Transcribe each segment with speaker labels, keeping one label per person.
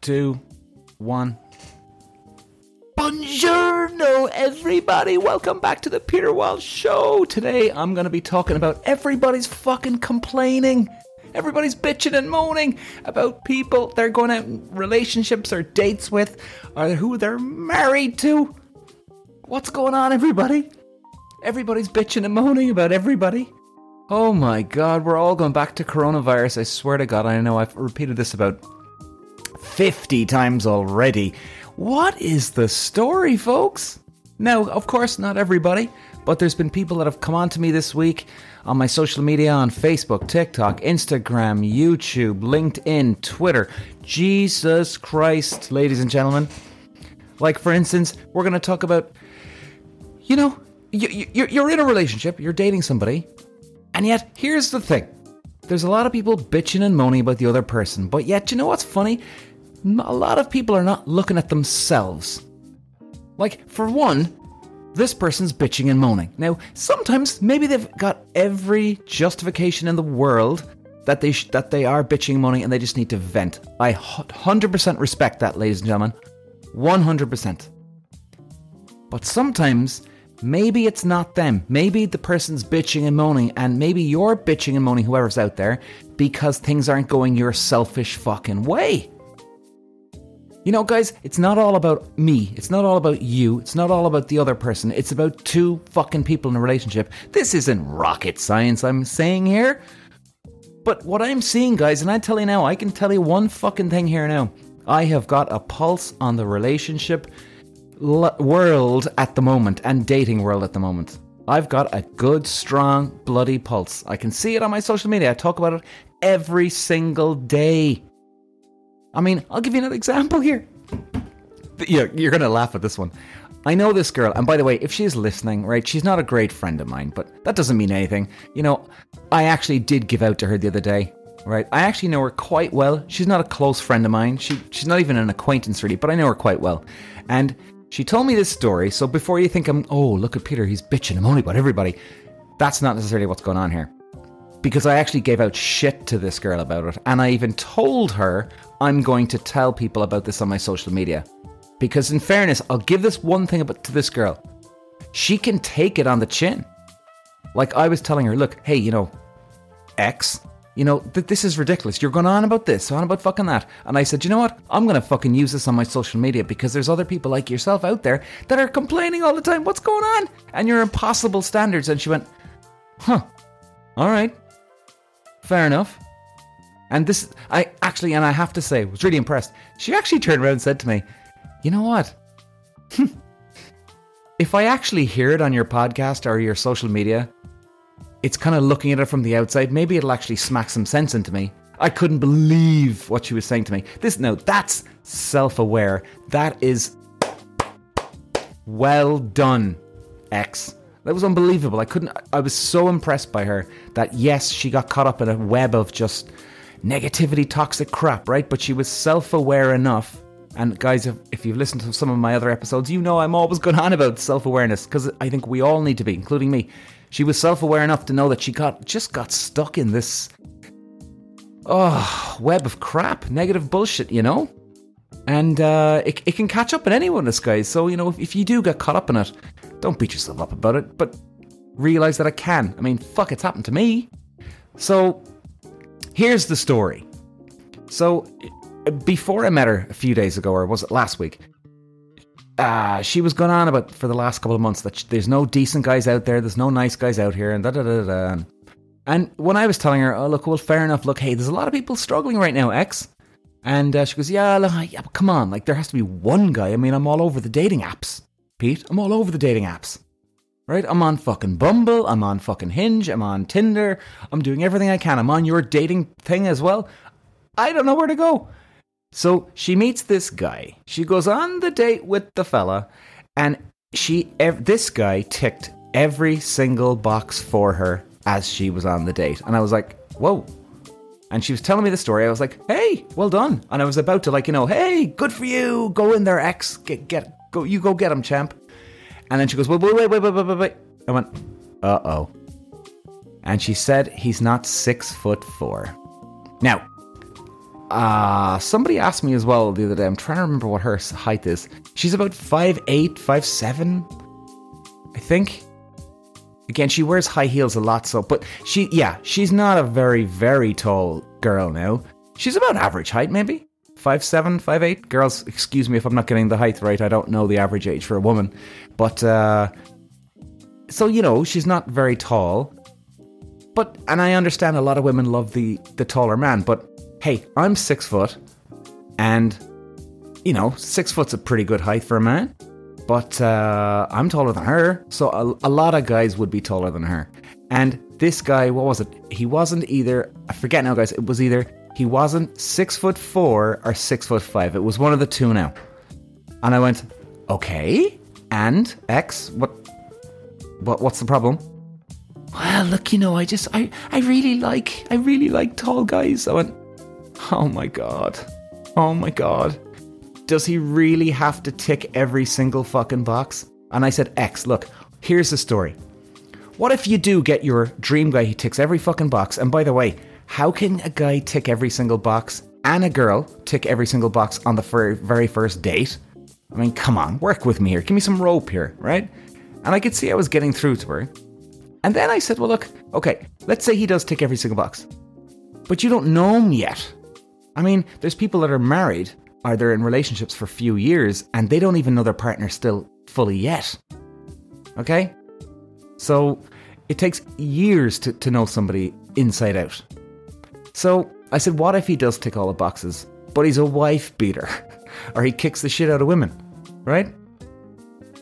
Speaker 1: two, one. Buongiorno, everybody. Welcome back to the Peter Walsh Show. Today, I'm going to be talking about everybody's fucking complaining. Everybody's bitching and moaning about people they're going out in relationships or dates with, or who they're married to. What's going on, everybody? Everybody's bitching and moaning about everybody. Oh my god, we're all going back to coronavirus. I swear to God, I know I've repeated this about 50 times already. What is the story, folks? Now, of course, not everybody, but there's been people that have come on to me this week on my social media on Facebook, TikTok, Instagram, YouTube, LinkedIn, Twitter. Jesus Christ, ladies and gentlemen. Like, for instance, we're going to talk about, you know, you're in a relationship, you're dating somebody, and yet, here's the thing there's a lot of people bitching and moaning about the other person, but yet, you know what's funny? A lot of people are not looking at themselves. Like, for one, this person's bitching and moaning. Now, sometimes maybe they've got every justification in the world that they sh- that they are bitching and moaning and they just need to vent. I 100% respect that, ladies and gentlemen. 100%. But sometimes maybe it's not them. Maybe the person's bitching and moaning, and maybe you're bitching and moaning, whoever's out there, because things aren't going your selfish fucking way. You know, guys, it's not all about me. It's not all about you. It's not all about the other person. It's about two fucking people in a relationship. This isn't rocket science I'm saying here. But what I'm seeing, guys, and I tell you now, I can tell you one fucking thing here now. I have got a pulse on the relationship l- world at the moment and dating world at the moment. I've got a good, strong, bloody pulse. I can see it on my social media. I talk about it every single day. I mean, I'll give you another example here. Yeah, you're going to laugh at this one. I know this girl, and by the way, if she's listening, right, she's not a great friend of mine, but that doesn't mean anything. You know, I actually did give out to her the other day, right? I actually know her quite well. She's not a close friend of mine. She she's not even an acquaintance really, but I know her quite well. And she told me this story, so before you think I'm, oh, look at Peter, he's bitching and moaning about everybody, that's not necessarily what's going on here. Because I actually gave out shit to this girl about it, and I even told her I'm going to tell people about this on my social media. Because in fairness, I'll give this one thing about to this girl. She can take it on the chin. Like I was telling her, look, hey, you know, X, you know, th- this is ridiculous. You're going on about this, on about fucking that. And I said, you know what? I'm going to fucking use this on my social media because there's other people like yourself out there that are complaining all the time. What's going on? And your impossible standards. And she went, huh, all right, fair enough. And this, I actually, and I have to say, was really impressed. She actually turned around and said to me, you know what? if I actually hear it on your podcast or your social media, it's kind of looking at it from the outside. Maybe it'll actually smack some sense into me. I couldn't believe what she was saying to me. This no, that's self-aware. That is well done, X. That was unbelievable. I couldn't I was so impressed by her that yes, she got caught up in a web of just negativity, toxic crap, right? But she was self-aware enough and guys, if, if, you've listened to some of my other episodes, you know I'm always going on about self awareness because I think we all need to be, including me. She was self-aware enough to know that she got just got stuck in this oh web of crap, negative bullshit, you know. And uh, it, it can catch up in anyone, this guys. So you know, if, if you do get caught up in it, don't beat yourself up about it, but realize that it can. I mean, fuck, it's happened to me. So here's the story. So before I met her a few days ago, or was it last week? uh, she was going on about for the last couple of months that there's no decent guys out there, there's no nice guys out here, and da da da da. And when I was telling her, oh look, well, fair enough. Look, hey, there's a lot of people struggling right now, X. And uh, she goes, yeah, look, yeah, come on, like there has to be one guy. I mean, I'm all over the dating apps, Pete. I'm all over the dating apps. Right? I'm on fucking Bumble. I'm on fucking Hinge. I'm on Tinder. I'm doing everything I can. I'm on your dating thing as well. I don't know where to go. So she meets this guy. She goes on the date with the fella, and she ev- this guy ticked every single box for her as she was on the date, and I was like, whoa. And she was telling me the story. I was like, "Hey, well done!" And I was about to like, you know, "Hey, good for you. Go in there, X. Get get go. You go get him, champ." And then she goes, "Wait, wait, wait, wait, wait, wait, wait." I went, "Uh oh." And she said he's not six foot four. Now, uh, somebody asked me as well the other day. I'm trying to remember what her height is. She's about five eight, five seven, I think. Again, she wears high heels a lot, so but she yeah, she's not a very very tall girl now. She's about average height, maybe five seven, five eight. Girls, excuse me if I'm not getting the height right. I don't know the average age for a woman, but uh, so you know she's not very tall. But and I understand a lot of women love the the taller man, but hey, I'm six foot, and you know six foot's a pretty good height for a man. But uh, I'm taller than her, so a, a lot of guys would be taller than her. And this guy, what was it? He wasn't either. I forget now, guys. It was either he wasn't six foot four or six foot five. It was one of the two now. And I went, okay. And X, what, what, what's the problem? Well, look, you know, I just, I, I really like, I really like tall guys. I went, oh my god, oh my god. Does he really have to tick every single fucking box? And I said, X, look, here's the story. What if you do get your dream guy who ticks every fucking box? And by the way, how can a guy tick every single box and a girl tick every single box on the very first date? I mean, come on, work with me here. Give me some rope here, right? And I could see I was getting through to her. And then I said, well, look, okay, let's say he does tick every single box. But you don't know him yet. I mean, there's people that are married or they're in relationships for a few years and they don't even know their partner still fully yet. Okay? So it takes years to, to know somebody inside out. So I said, what if he does tick all the boxes, but he's a wife beater? or he kicks the shit out of women, right?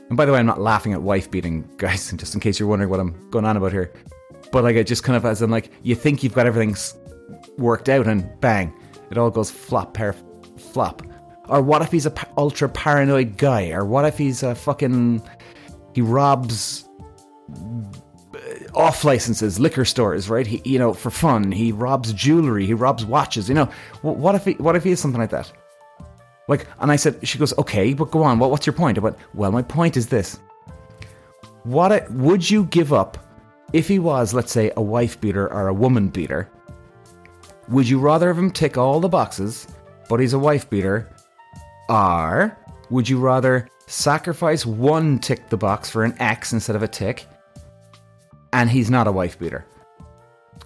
Speaker 1: And by the way, I'm not laughing at wife beating, guys, just in case you're wondering what I'm going on about here. But like, I just kind of, as in like, you think you've got everything worked out and bang, it all goes flop, pair, flop. Or what if he's a ultra paranoid guy? Or what if he's a fucking, he robs off licenses, liquor stores, right? He, you know, for fun. He robs jewelry. He robs watches. You know, what if he, what if he is something like that? Like, and I said, she goes, okay, but go on. What, what's your point? I went, well, my point is this. What would you give up if he was, let's say, a wife beater or a woman beater? Would you rather have him tick all the boxes, but he's a wife beater, or would you rather sacrifice one tick the box for an X instead of a tick? And he's not a wife beater.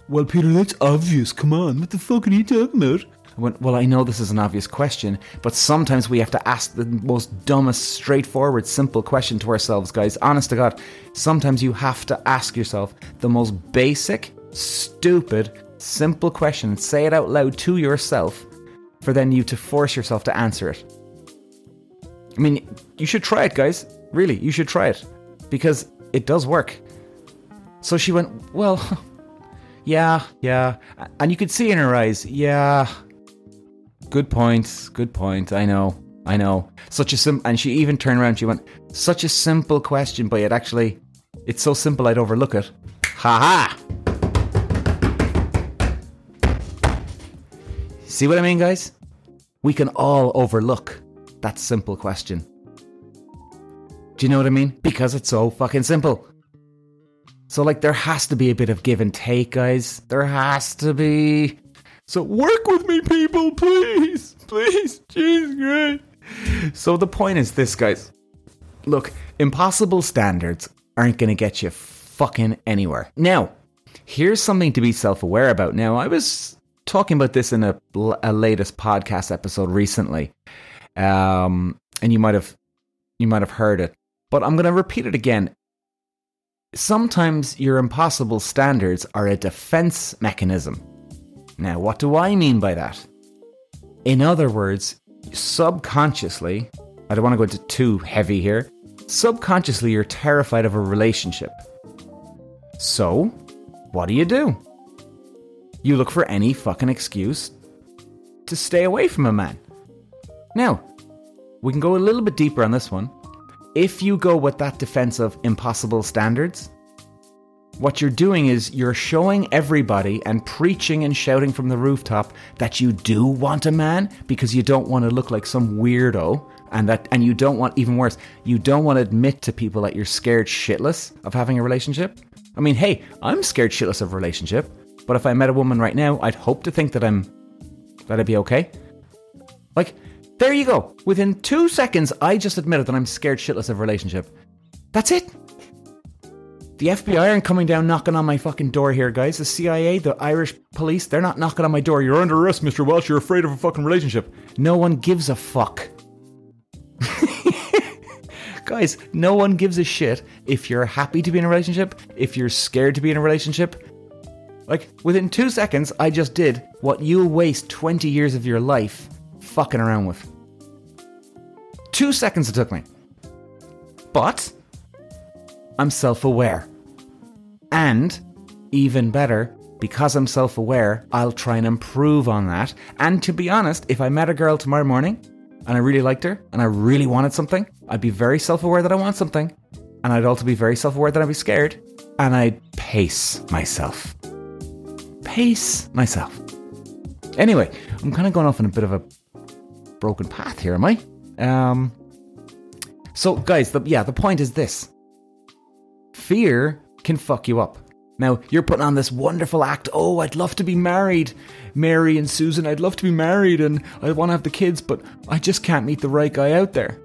Speaker 1: Well, Peter, that's obvious. Come on, what the fuck are you talking about? I went, Well, I know this is an obvious question, but sometimes we have to ask the most dumbest, straightforward, simple question to ourselves, guys. Honest to God, sometimes you have to ask yourself the most basic, stupid, simple question say it out loud to yourself for then you to force yourself to answer it. I mean, you should try it, guys. Really, you should try it because it does work. So she went, Well, yeah, yeah. And you could see in her eyes, Yeah. Good point, good point. I know, I know. Such a sim. And she even turned around, she went, Such a simple question, but it actually, it's so simple I'd overlook it. Ha ha! See what I mean, guys? We can all overlook that simple question. Do you know what I mean? Because it's so fucking simple. So, like, there has to be a bit of give and take, guys. There has to be. So, work with me, people, please. Please. Jesus Christ. So, the point is this, guys. Look, impossible standards aren't going to get you fucking anywhere. Now, here's something to be self aware about. Now, I was talking about this in a, a latest podcast episode recently. Um, and you might have you might have heard it. But I'm going to repeat it again Sometimes your impossible standards are a defense mechanism. Now, what do I mean by that? In other words, subconsciously, I don't want to go into too heavy here, subconsciously you're terrified of a relationship. So, what do you do? You look for any fucking excuse to stay away from a man. Now, we can go a little bit deeper on this one. If you go with that defense of impossible standards, what you're doing is you're showing everybody and preaching and shouting from the rooftop that you do want a man because you don't want to look like some weirdo and that and you don't want even worse, you don't want to admit to people that you're scared shitless of having a relationship. I mean, hey, I'm scared shitless of a relationship, but if I met a woman right now, I'd hope to think that I'm that I'd be okay. Like, there you go. Within two seconds, I just admitted that I'm scared shitless of a relationship. That's it. The FBI aren't coming down knocking on my fucking door here, guys. The CIA, the Irish police, they're not knocking on my door. You're under arrest, Mr. Walsh. You're afraid of a fucking relationship. No one gives a fuck. guys, no one gives a shit if you're happy to be in a relationship, if you're scared to be in a relationship. Like, within two seconds, I just did what you'll waste 20 years of your life fucking around with. Two seconds it took me. But I'm self aware. And even better, because I'm self aware, I'll try and improve on that. And to be honest, if I met a girl tomorrow morning and I really liked her and I really wanted something, I'd be very self aware that I want something. And I'd also be very self aware that I'd be scared. And I'd pace myself. Pace myself. Anyway, I'm kind of going off on a bit of a broken path here, am I? Um, so, guys, the, yeah, the point is this fear can fuck you up. Now, you're putting on this wonderful act. Oh, I'd love to be married, Mary and Susan. I'd love to be married and I want to have the kids, but I just can't meet the right guy out there.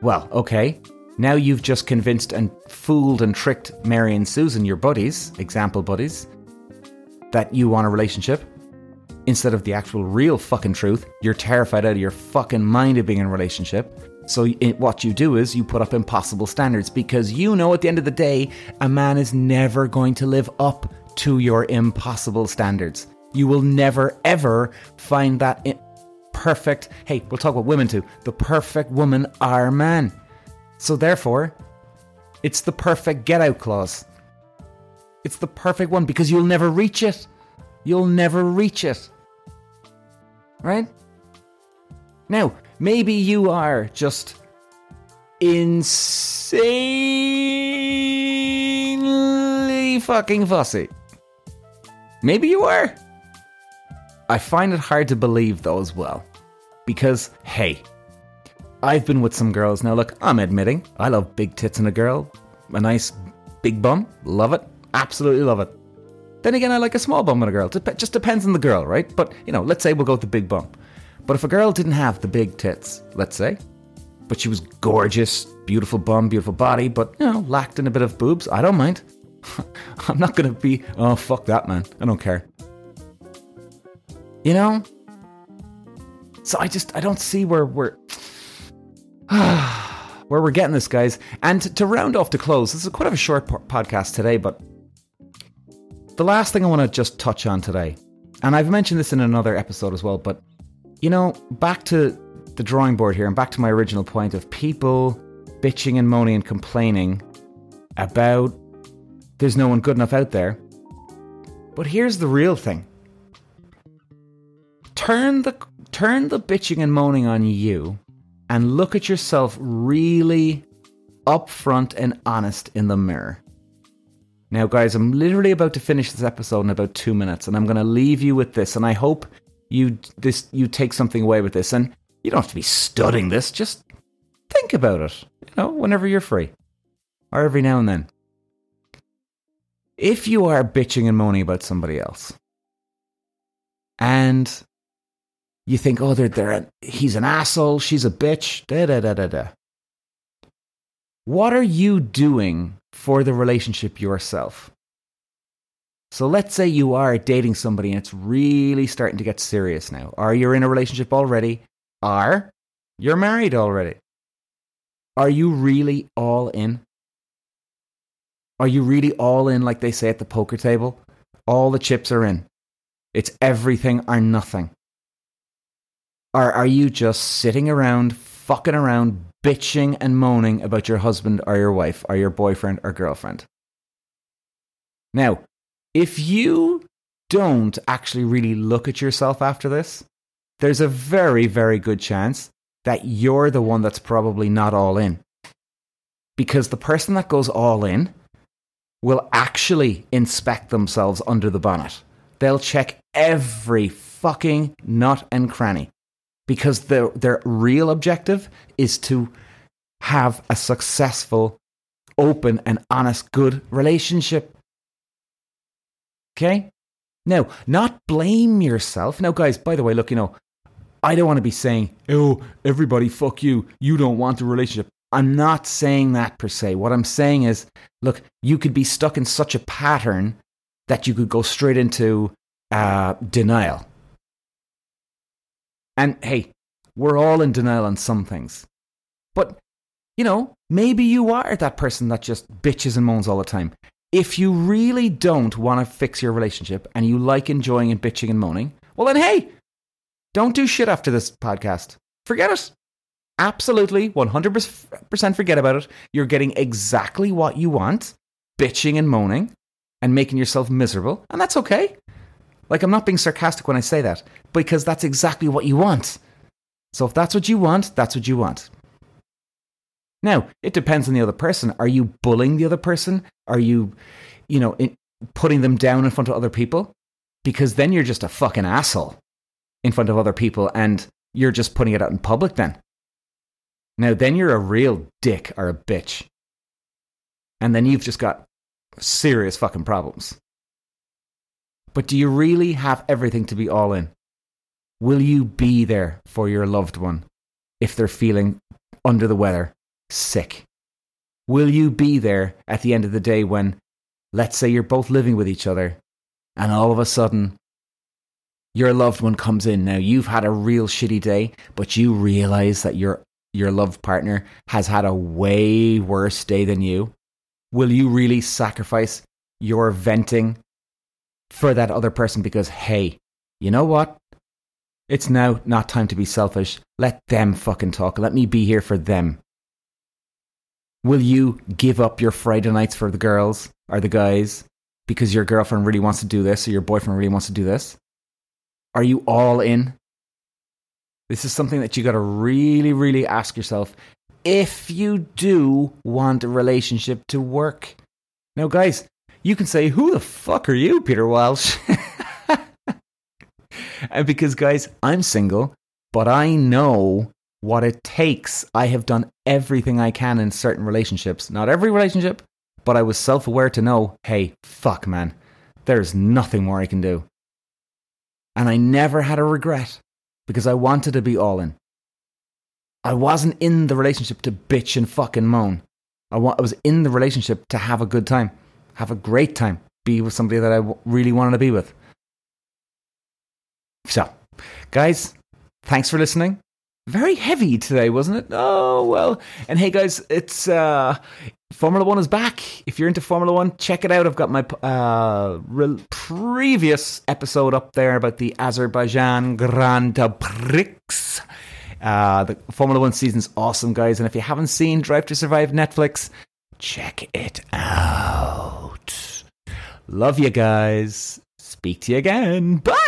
Speaker 1: Well, okay. Now you've just convinced and fooled and tricked Mary and Susan, your buddies, example buddies, that you want a relationship. Instead of the actual real fucking truth, you're terrified out of your fucking mind of being in a relationship. So it, what you do is you put up impossible standards because you know at the end of the day, a man is never going to live up to your impossible standards. You will never ever find that perfect. Hey, we'll talk about women too. The perfect woman or man. So therefore, it's the perfect get out clause. It's the perfect one because you'll never reach it. You'll never reach it. Right? Now, Maybe you are just insanely fucking fussy. Maybe you are. I find it hard to believe though as well. Because, hey, I've been with some girls. Now, look, I'm admitting, I love big tits in a girl. A nice big bum. Love it. Absolutely love it. Then again, I like a small bum in a girl. It just depends on the girl, right? But, you know, let's say we'll go with the big bum. But if a girl didn't have the big tits, let's say, but she was gorgeous, beautiful bum, beautiful body, but, you know, lacked in a bit of boobs, I don't mind. I'm not gonna be, oh, fuck that, man. I don't care. You know? So I just, I don't see where we're. where we're getting this, guys. And to, to round off the close, this is quite of a short po- podcast today, but the last thing I want to just touch on today, and I've mentioned this in another episode as well, but you know, back to the drawing board here and back to my original point of people bitching and moaning and complaining about there's no one good enough out there. But here's the real thing. Turn the turn the bitching and moaning on you and look at yourself really upfront and honest in the mirror. Now, guys, I'm literally about to finish this episode in about two minutes, and I'm going to leave you with this. And I hope you this you take something away with this, and you don't have to be studying this. Just think about it. You know, whenever you're free, or every now and then. If you are bitching and moaning about somebody else, and you think, oh, they're, they're a, he's an asshole, she's a bitch, da da da da da. What are you doing for the relationship yourself? So let's say you are dating somebody and it's really starting to get serious now. Are you in a relationship already? Are you're married already? Are you really all in? Are you really all in, like they say at the poker table? All the chips are in. It's everything or nothing. Or are you just sitting around, fucking around, bitching and moaning about your husband or your wife or your boyfriend or girlfriend? Now, if you don't actually really look at yourself after this, there's a very, very good chance that you're the one that's probably not all in. Because the person that goes all in will actually inspect themselves under the bonnet. They'll check every fucking nut and cranny because their, their real objective is to have a successful, open, and honest, good relationship. Okay? Now, not blame yourself. Now, guys, by the way, look, you know, I don't want to be saying, oh, everybody, fuck you. You don't want a relationship. I'm not saying that per se. What I'm saying is, look, you could be stuck in such a pattern that you could go straight into uh, denial. And hey, we're all in denial on some things. But, you know, maybe you are that person that just bitches and moans all the time. If you really don't want to fix your relationship and you like enjoying and bitching and moaning, well, then hey, don't do shit after this podcast. Forget it. Absolutely, 100% forget about it. You're getting exactly what you want, bitching and moaning and making yourself miserable, and that's okay. Like, I'm not being sarcastic when I say that, because that's exactly what you want. So, if that's what you want, that's what you want. Now, it depends on the other person. Are you bullying the other person? Are you, you know, putting them down in front of other people? Because then you're just a fucking asshole in front of other people and you're just putting it out in public then. Now, then you're a real dick or a bitch. And then you've just got serious fucking problems. But do you really have everything to be all in? Will you be there for your loved one if they're feeling under the weather, sick? Will you be there at the end of the day when, let's say, you're both living with each other and all of a sudden your loved one comes in? Now, you've had a real shitty day, but you realize that your, your loved partner has had a way worse day than you. Will you really sacrifice your venting for that other person because, hey, you know what? It's now not time to be selfish. Let them fucking talk. Let me be here for them. Will you give up your Friday nights for the girls or the guys because your girlfriend really wants to do this or your boyfriend really wants to do this? Are you all in? This is something that you got to really, really ask yourself if you do want a relationship to work. Now, guys, you can say, Who the fuck are you, Peter Walsh? and because, guys, I'm single, but I know what it takes. I have done everything I can in certain relationships. Not every relationship, but I was self aware to know hey, fuck, man, there's nothing more I can do. And I never had a regret because I wanted to be all in. I wasn't in the relationship to bitch and fucking moan. I, wa- I was in the relationship to have a good time have a great time, be with somebody that I w- really wanted to be with. So, guys, thanks for listening. Very heavy today, wasn't it? Oh, well. And hey, guys, it's uh, Formula One is back. If you're into Formula One, check it out. I've got my uh, re- previous episode up there about the Azerbaijan Grand Prix. Uh, the Formula One season's awesome, guys. And if you haven't seen Drive to Survive Netflix, check it out. Love you guys. Speak to you again. Bye.